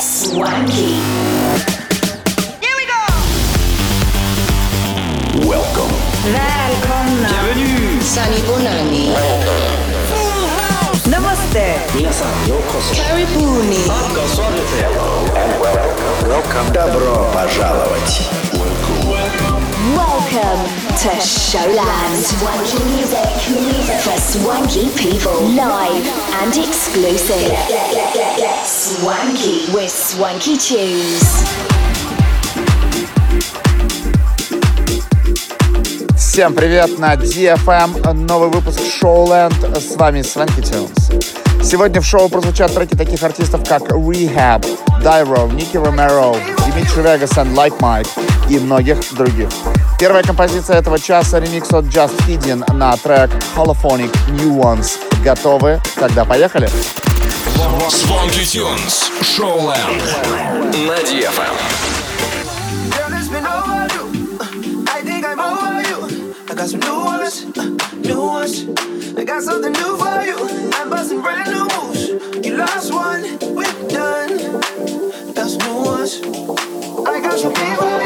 Swanky. Here we go. Welcome. Välkomna. Bienvenue. Sani Bonani. Namaste. Minasan yokoso. Karibuni. Welcome. Добро пожаловать. Welcome to Showland. Swanky music for swanky people. Live and exclusive. Swanky with swanky tunes. Всем привет на DFM, новый выпуск Showland, с вами Swanky Tunes. Сегодня в шоу прозвучат треки таких артистов, как Rehab, Dyro, Ники Ромеро, Дмитрий Вегас и Like Mike и многих других. Первая композиция этого часа — ремикс от Just Hidden на трек Holophonic New Ones. Готовы? Тогда поехали! Swanky Tunes. Showland. На DFM. Girl, it's been overdue. Uh, I think I'm over you. I got some new ones, uh, new ones. I got something new for you. I'm busting brand new moves. You lost one, we're done. Some new ones. I got some heat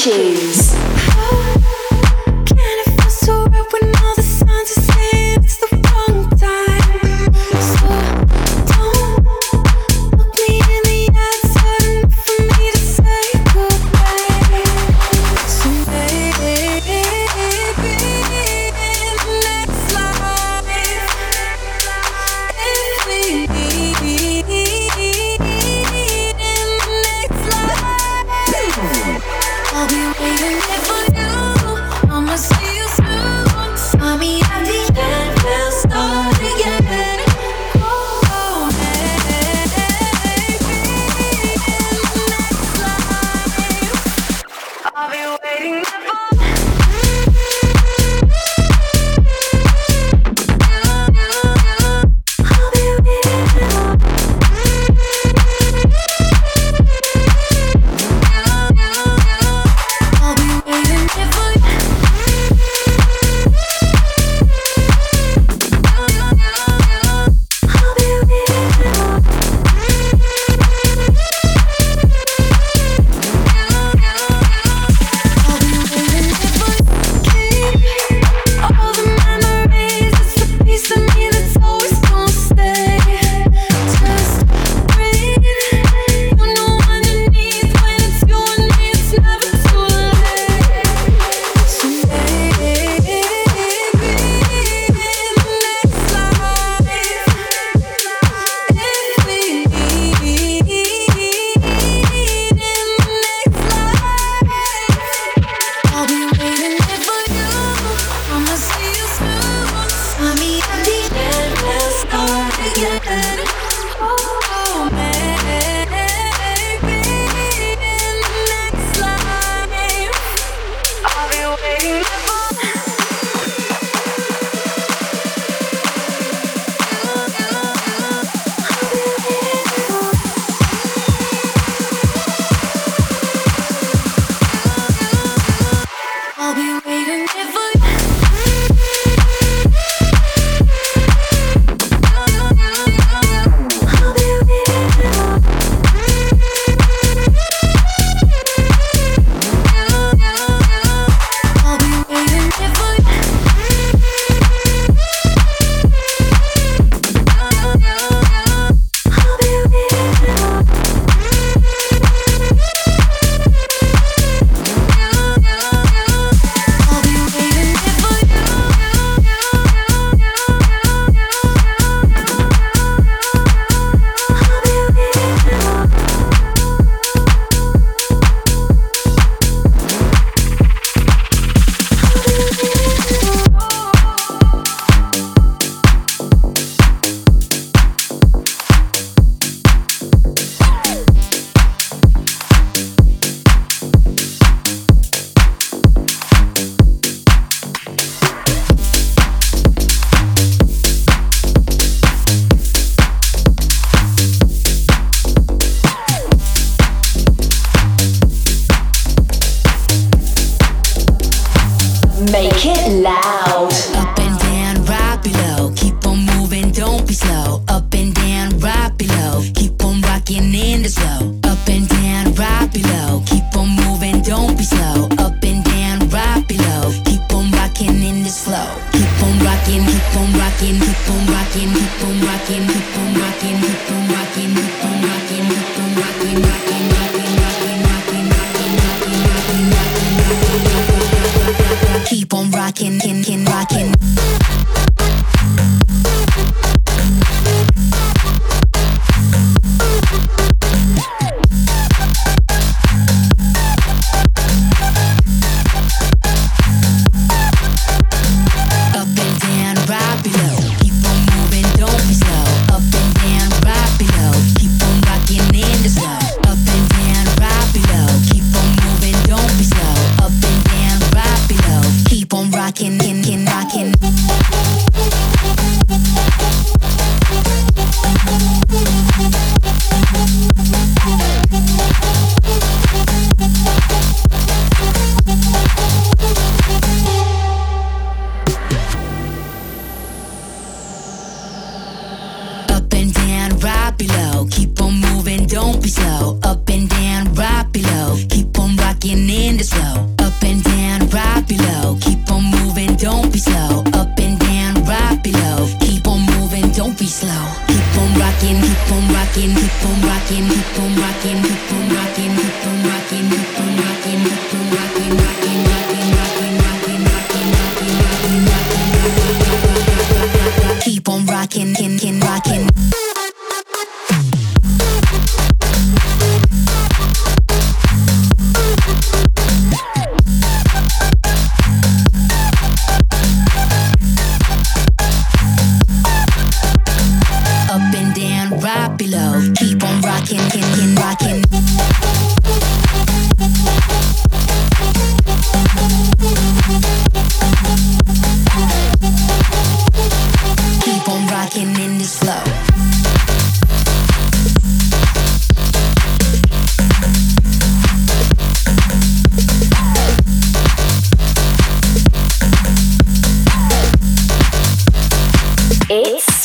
请。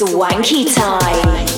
Swanky time.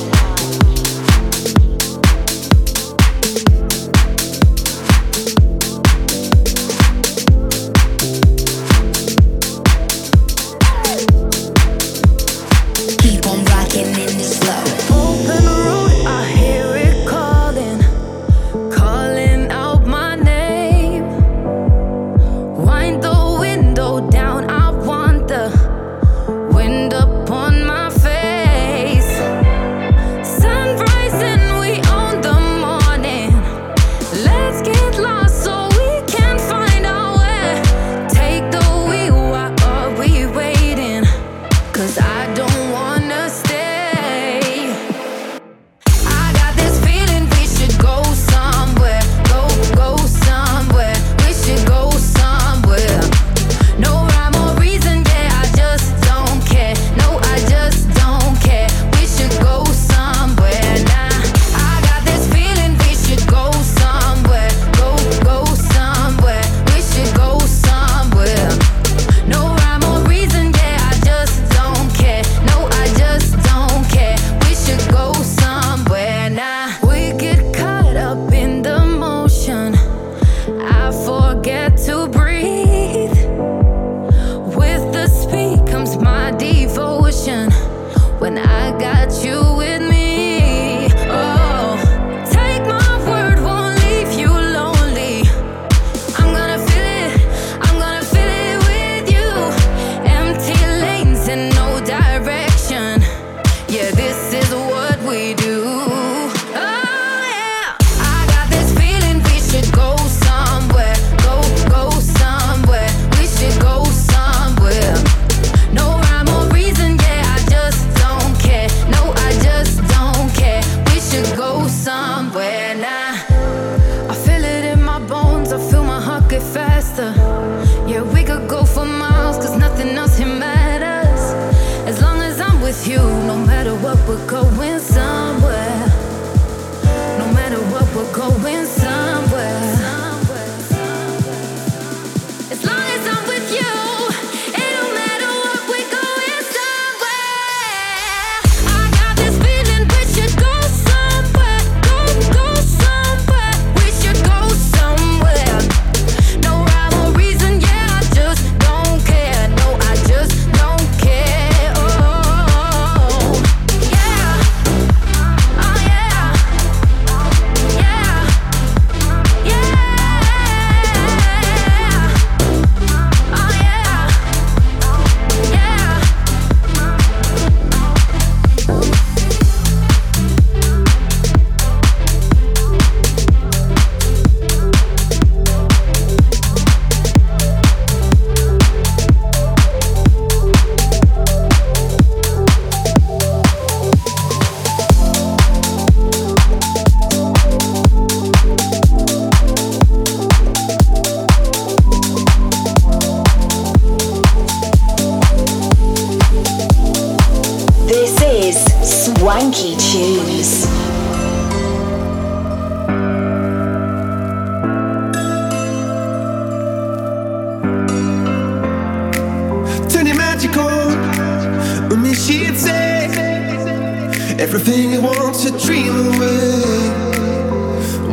everything he want to dream away.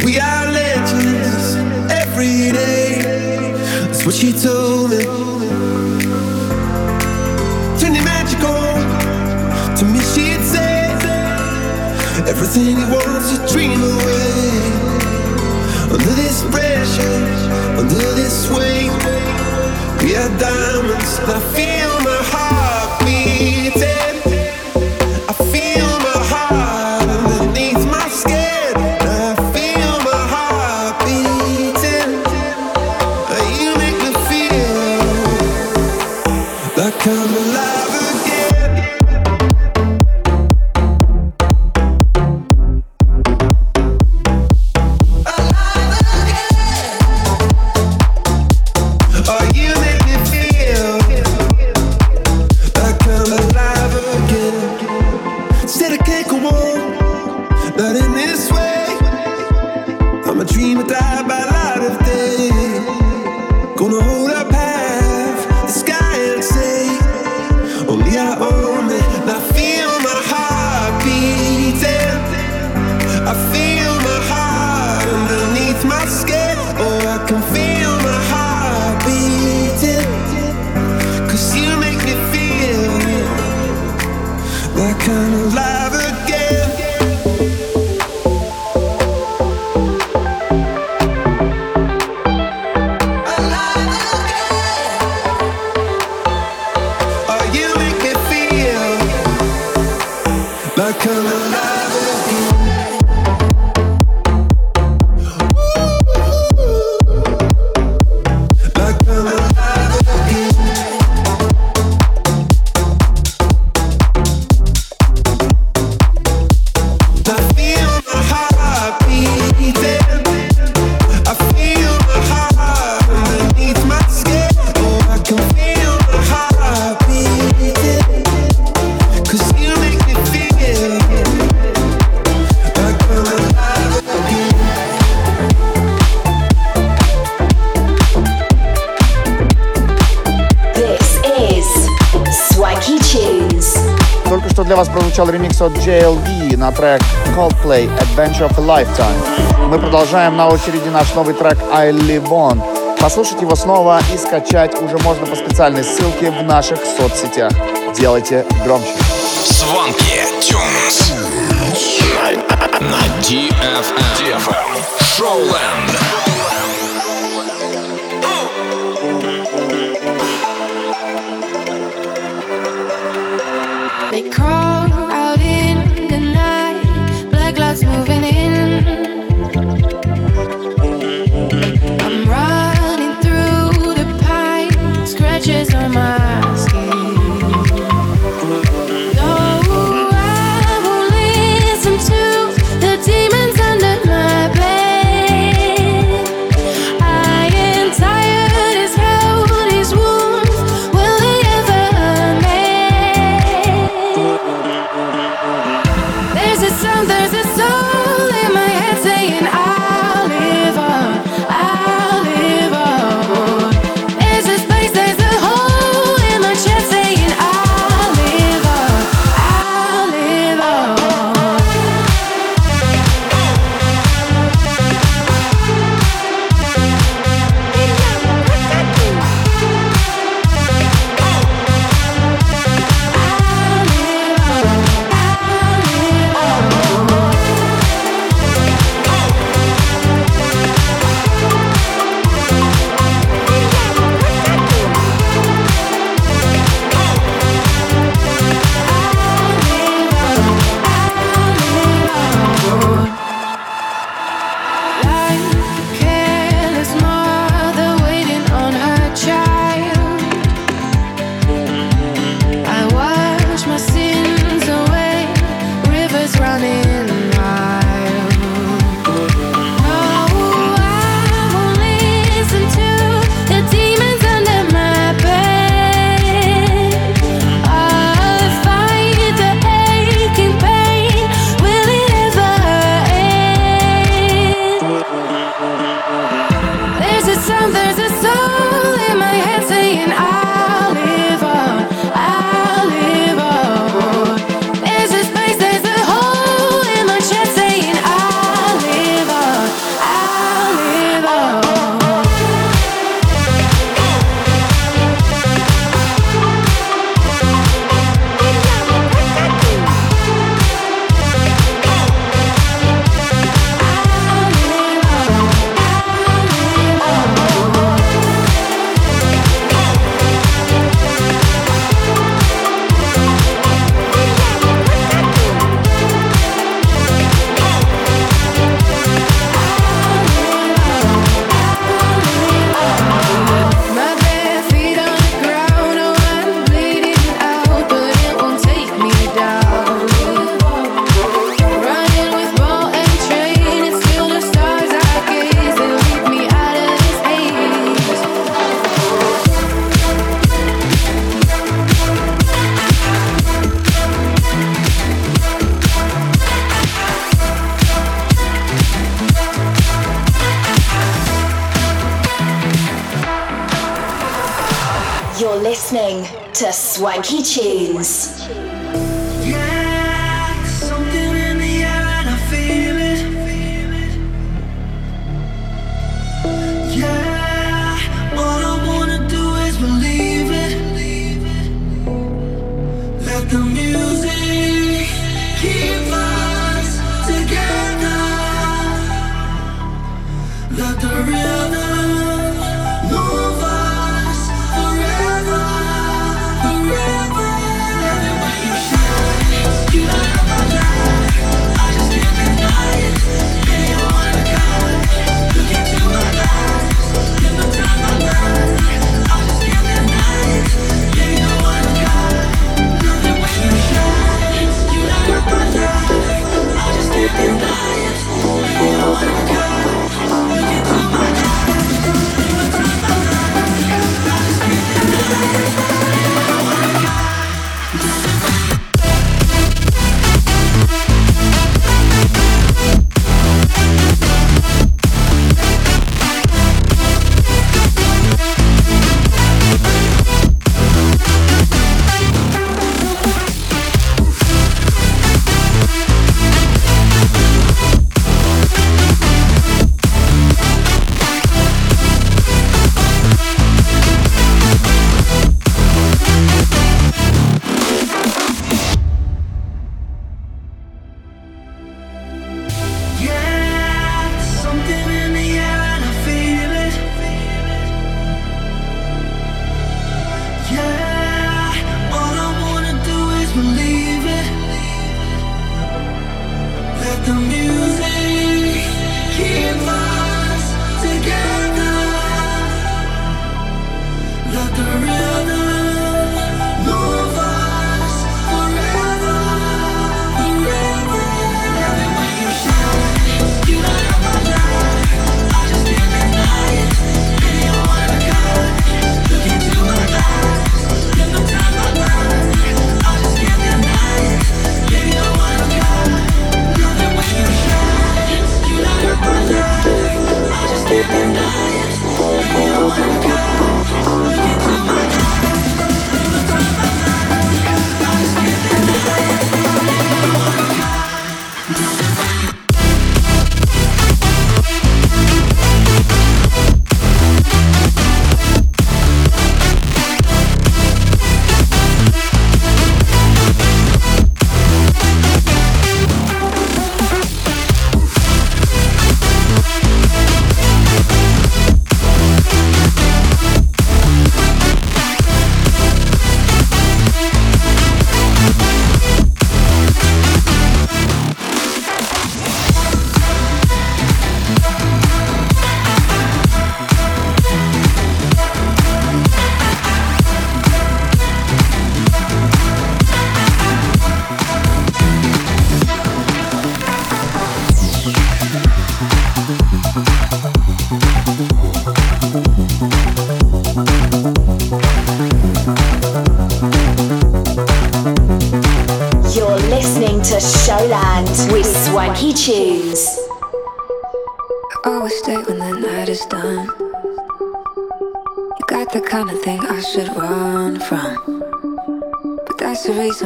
We are legends every day. That's what she told me. Turning magical to me, she'd say everything you want to dream away. Under this pressure, under this weight, we are diamonds. I feel my heart. like a от JLD на трек Coldplay Adventure of a Lifetime. Мы продолжаем на очереди наш новый трек I Live On. Послушать его снова и скачать уже можно по специальной ссылке в наших соцсетях. Делайте громче. Звонки Тюнс на DFM. Эм. Шоуленд.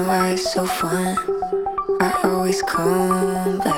Why it's so fun. I always come back.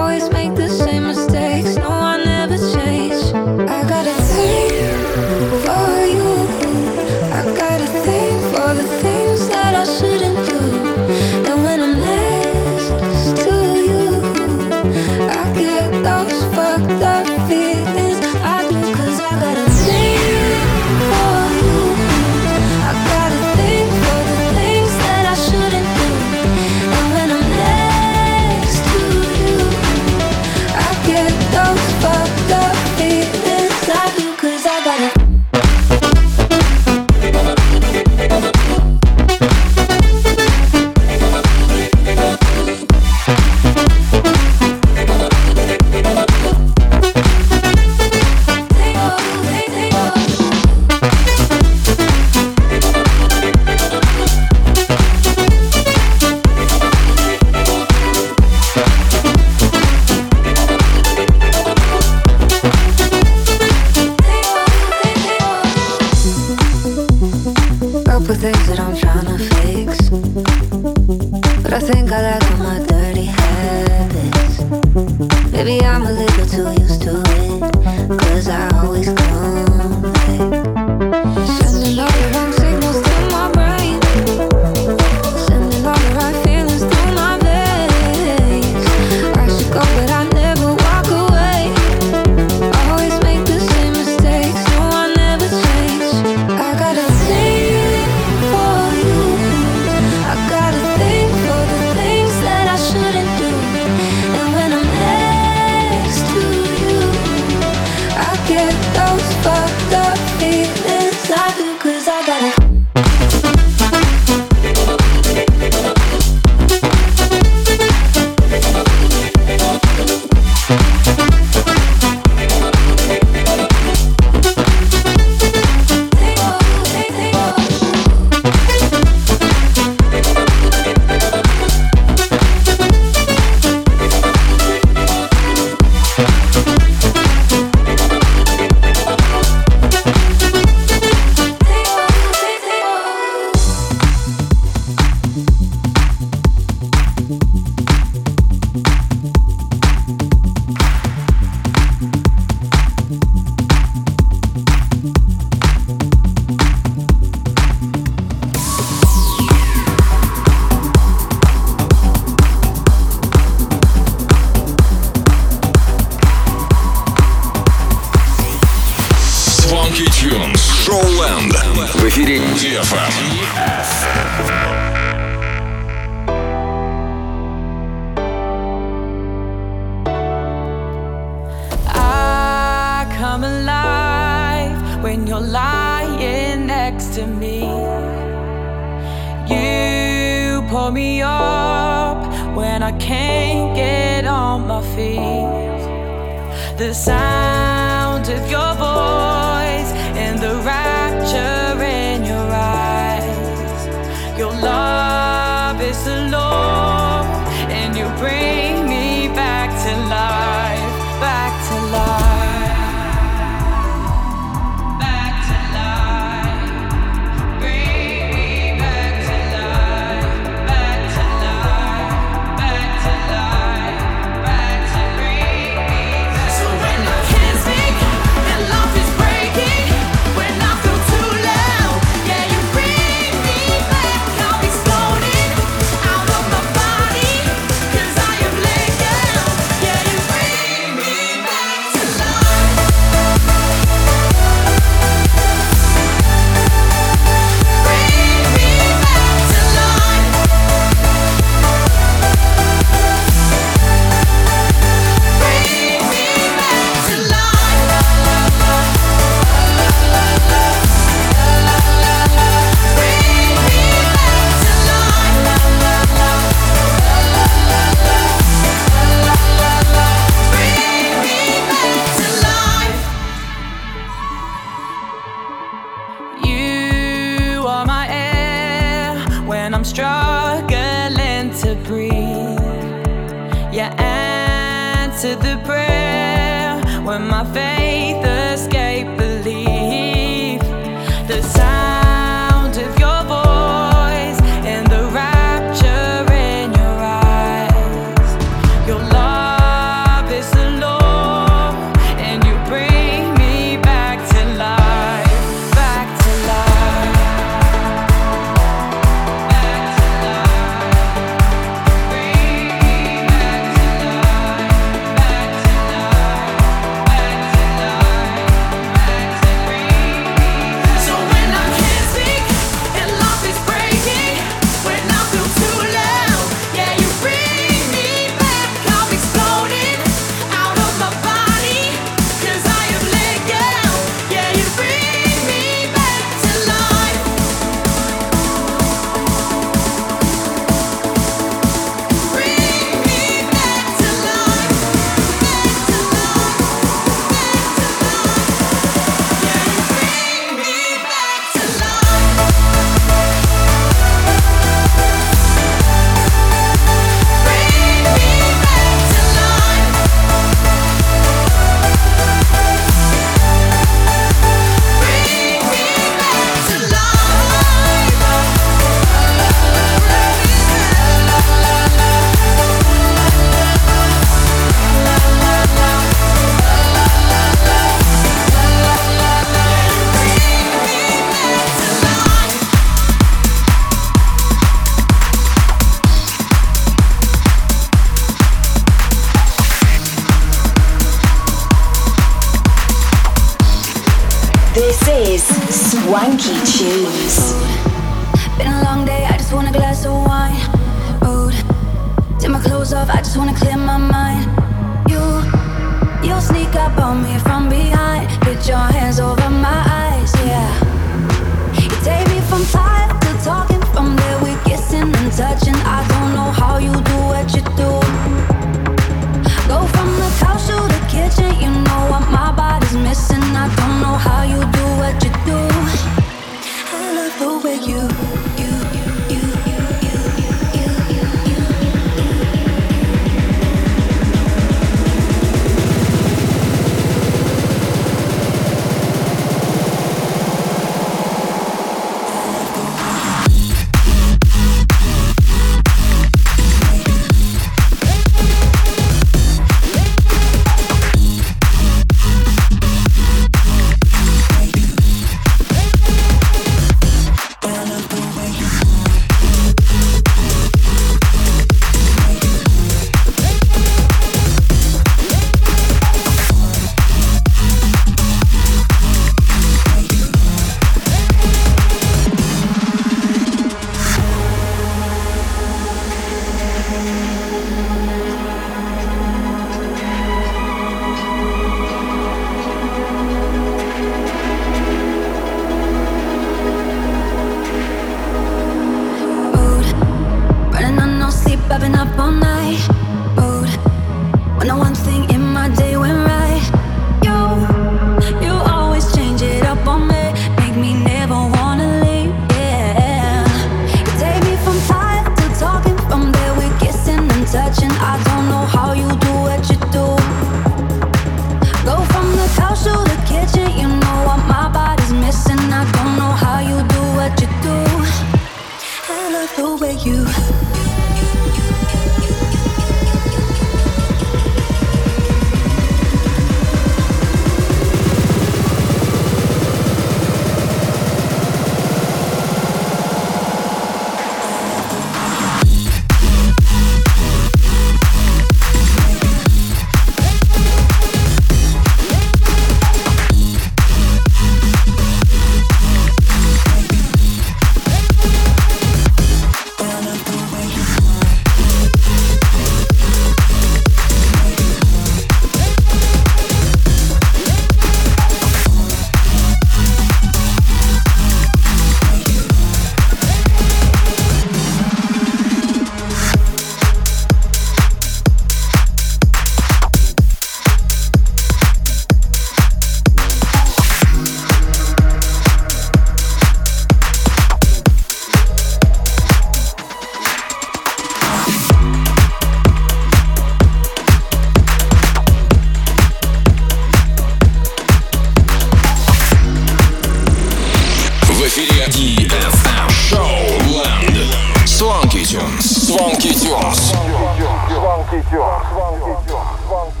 DFM Show Land Swanky Tunes. Swanky Tunes. Swanky Tunes. Swanky Tunes. Swanky Tunes.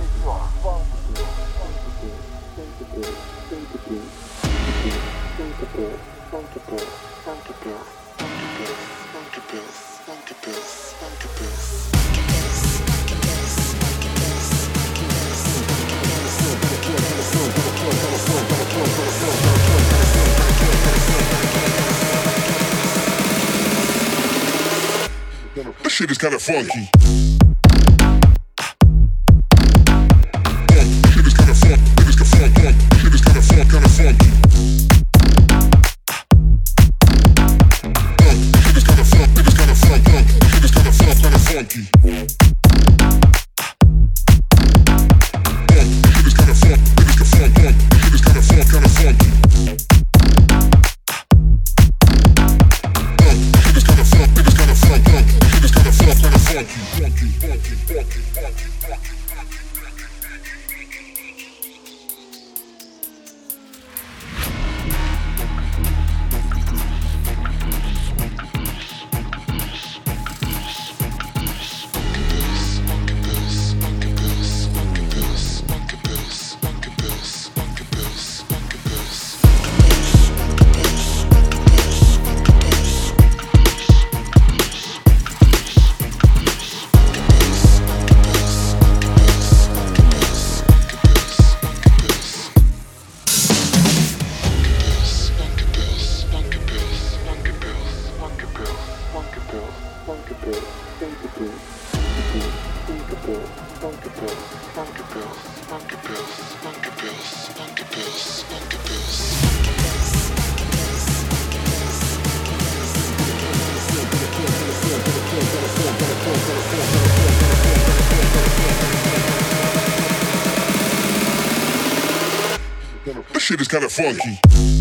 shit is kinda funky. This shit is kinda funky.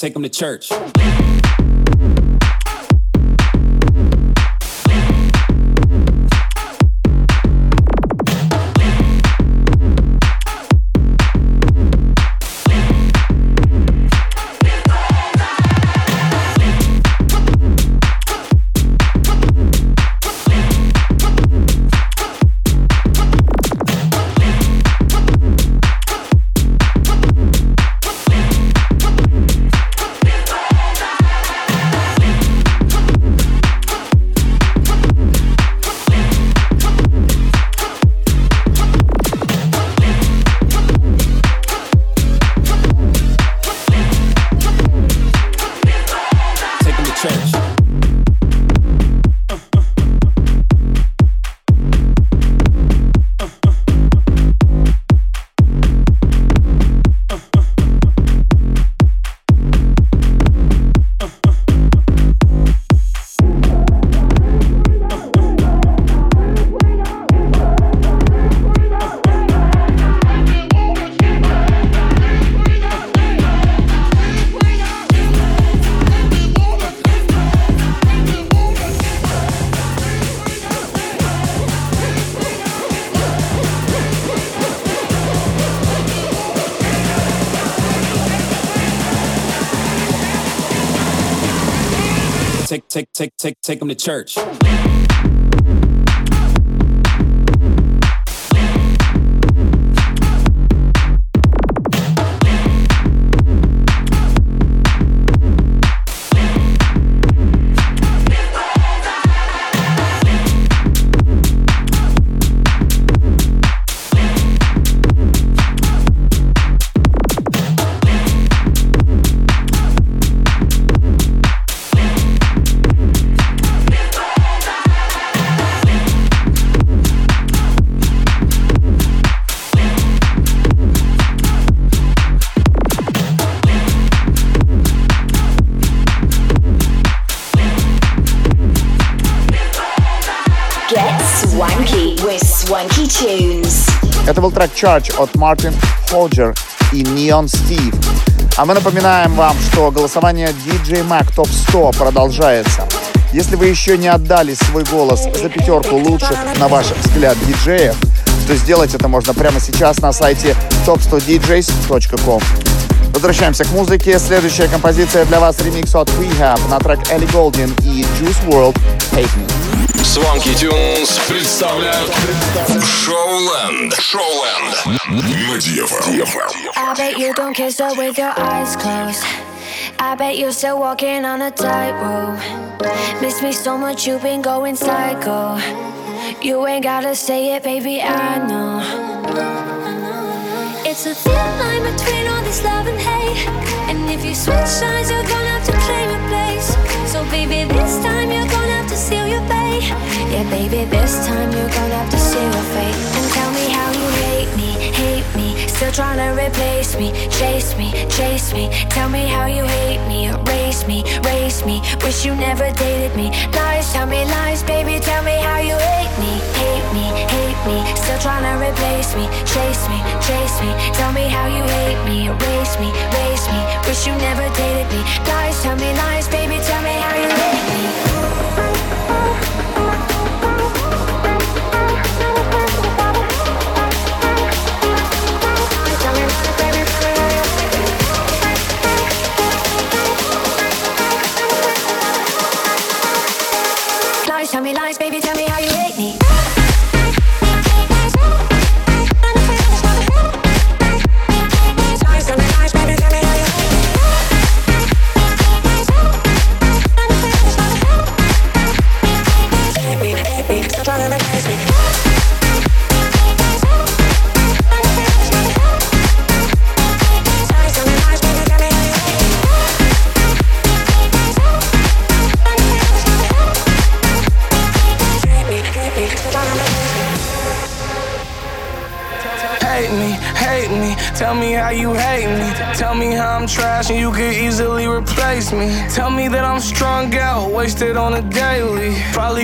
Take, them to church. To church. Был трек Charge от Мартин Ходжер и Neon Steve. А мы напоминаем вам, что голосование DJ Mac Top 100 продолжается. Если вы еще не отдали свой голос за пятерку лучших, на ваш взгляд, диджеев, то сделать это можно прямо сейчас на сайте top100djs.com. Возвращаемся к музыке. Следующая композиция для вас ремикс от Rehab на трек Ellie Goldin и Juice World Hate Me. Swanky Tunes представляют Шоуленд. Шоуленд. На I bet you don't kiss her with your eyes closed. I bet you're still walking on a tightrope. Miss me so much, you've been going psycho. You ain't gotta say it, baby, I know. It's a thin line between all this love and hate. And if you switch sides, you're gonna have to claim a place. So, baby, this time you're gonna have to seal your fate. Yeah, baby, this time you're gonna have to see your fate. And tell me how you hate me, hate me. Still trying to replace me, chase me, chase me. Tell me how you hate me, erase me, race me. Wish you never dated me. Lies, tell me lies, baby. Tell me how you hate me, hate me, hate me. Still trying to replace me, chase me, chase me. Tell me how you hate me, erase me, race me. Wish you never dated me. Lies, tell me lies, baby. Tell me how you hate me.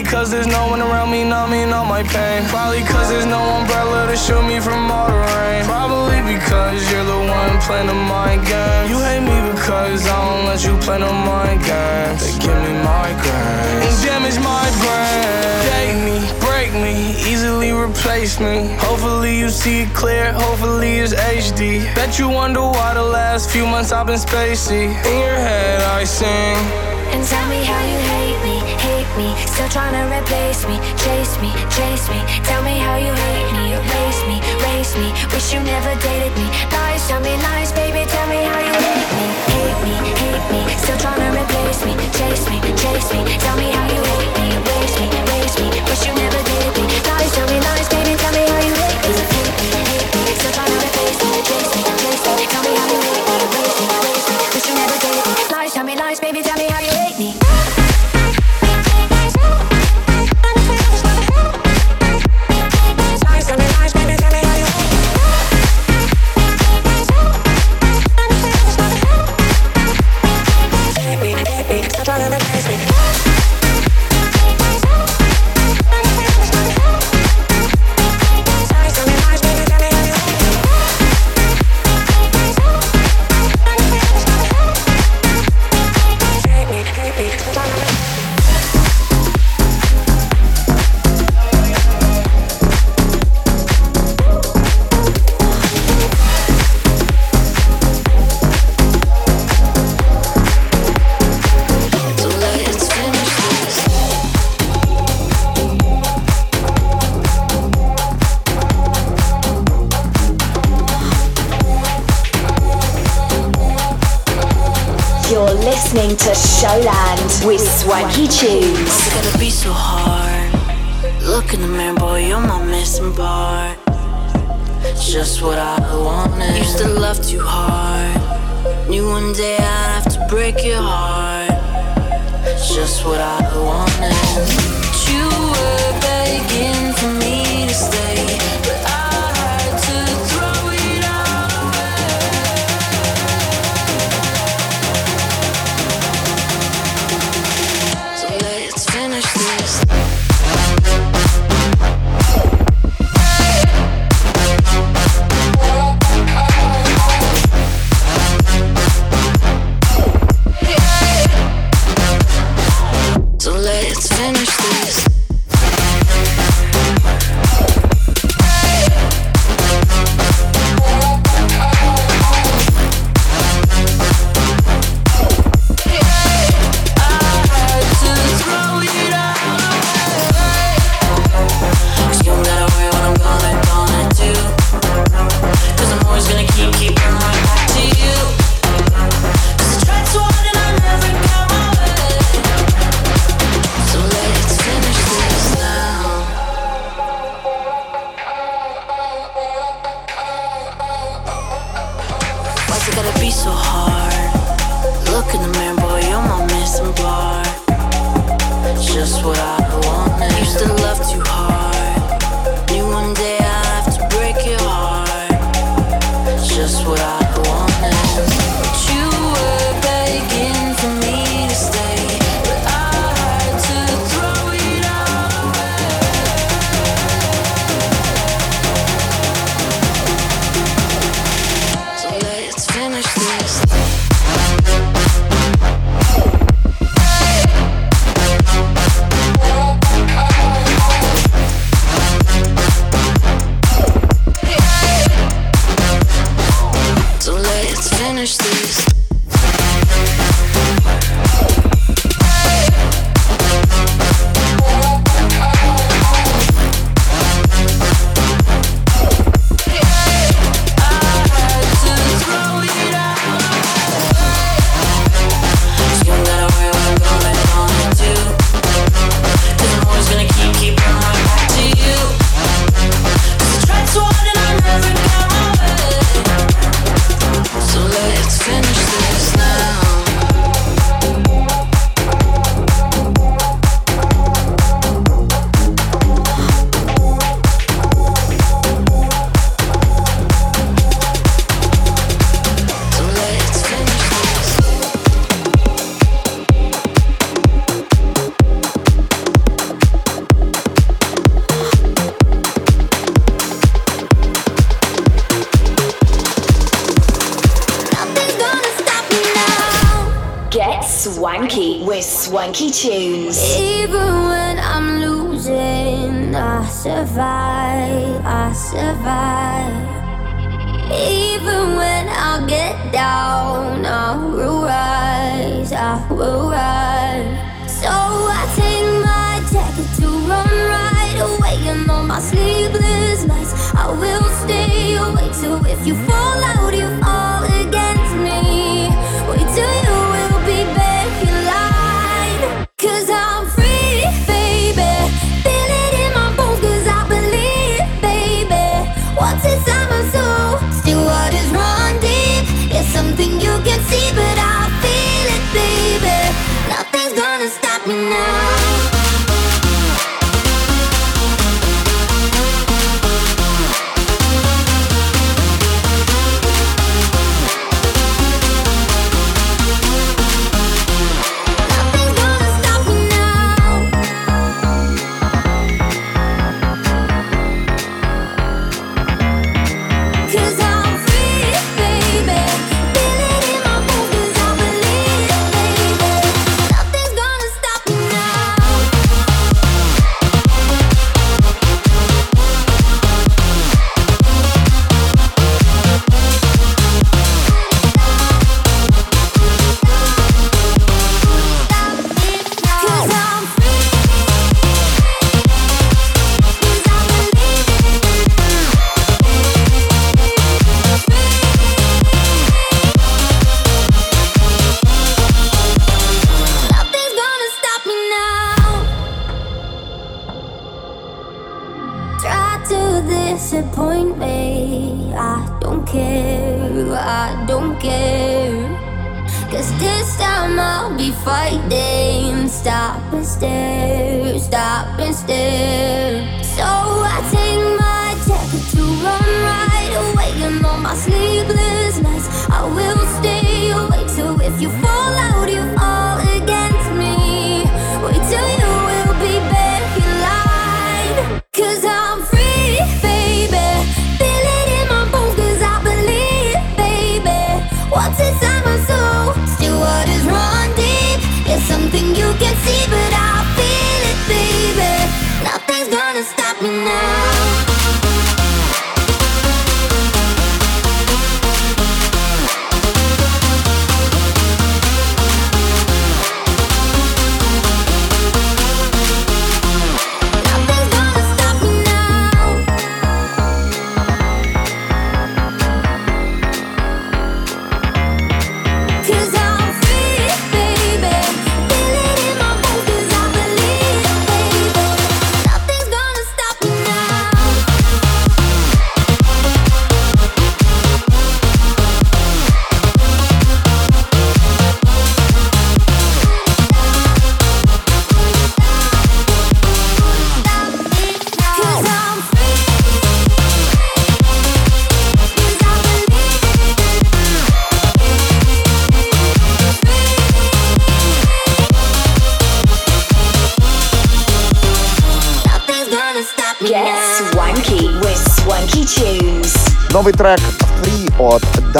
Cause there's no one around me numbing all my pain. Probably cause there's no umbrella to shield me from all the rain. Probably because you're the one playing the mind game. You hate me because I don't let you play no mind games. They give me migraines and damage my brain. Date me, break me, easily replace me. Hopefully you see it clear, hopefully it's HD. Bet you wonder why the last few months I've been spacey. In your head I sing. And tell me how you hate me, me. Still trying to replace me, chase me, chase me. Tell me how you hate me, erase me, race me. Wish you never dated me. Lies, tell me lies, baby. Tell me how you hate me, hate me, hate me. Still trying to replace me, chase me, chase me. Tell me how you hate me, erase me, race me. Wish you never dated me. Lies, tell me lies, baby. Tell me how you hate me,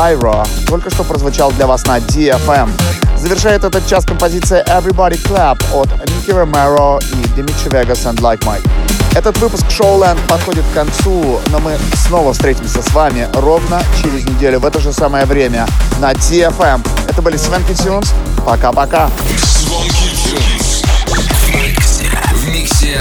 Lyra только что прозвучал для вас на DFM. Завершает этот час композиция Everybody Clap от Ники Ромеро и Димичи Вегас and Like Mike. Этот выпуск Showland подходит к концу, но мы снова встретимся с вами ровно через неделю в это же самое время на TFM. Это были Свенки Тюнс. Пока-пока. В миксе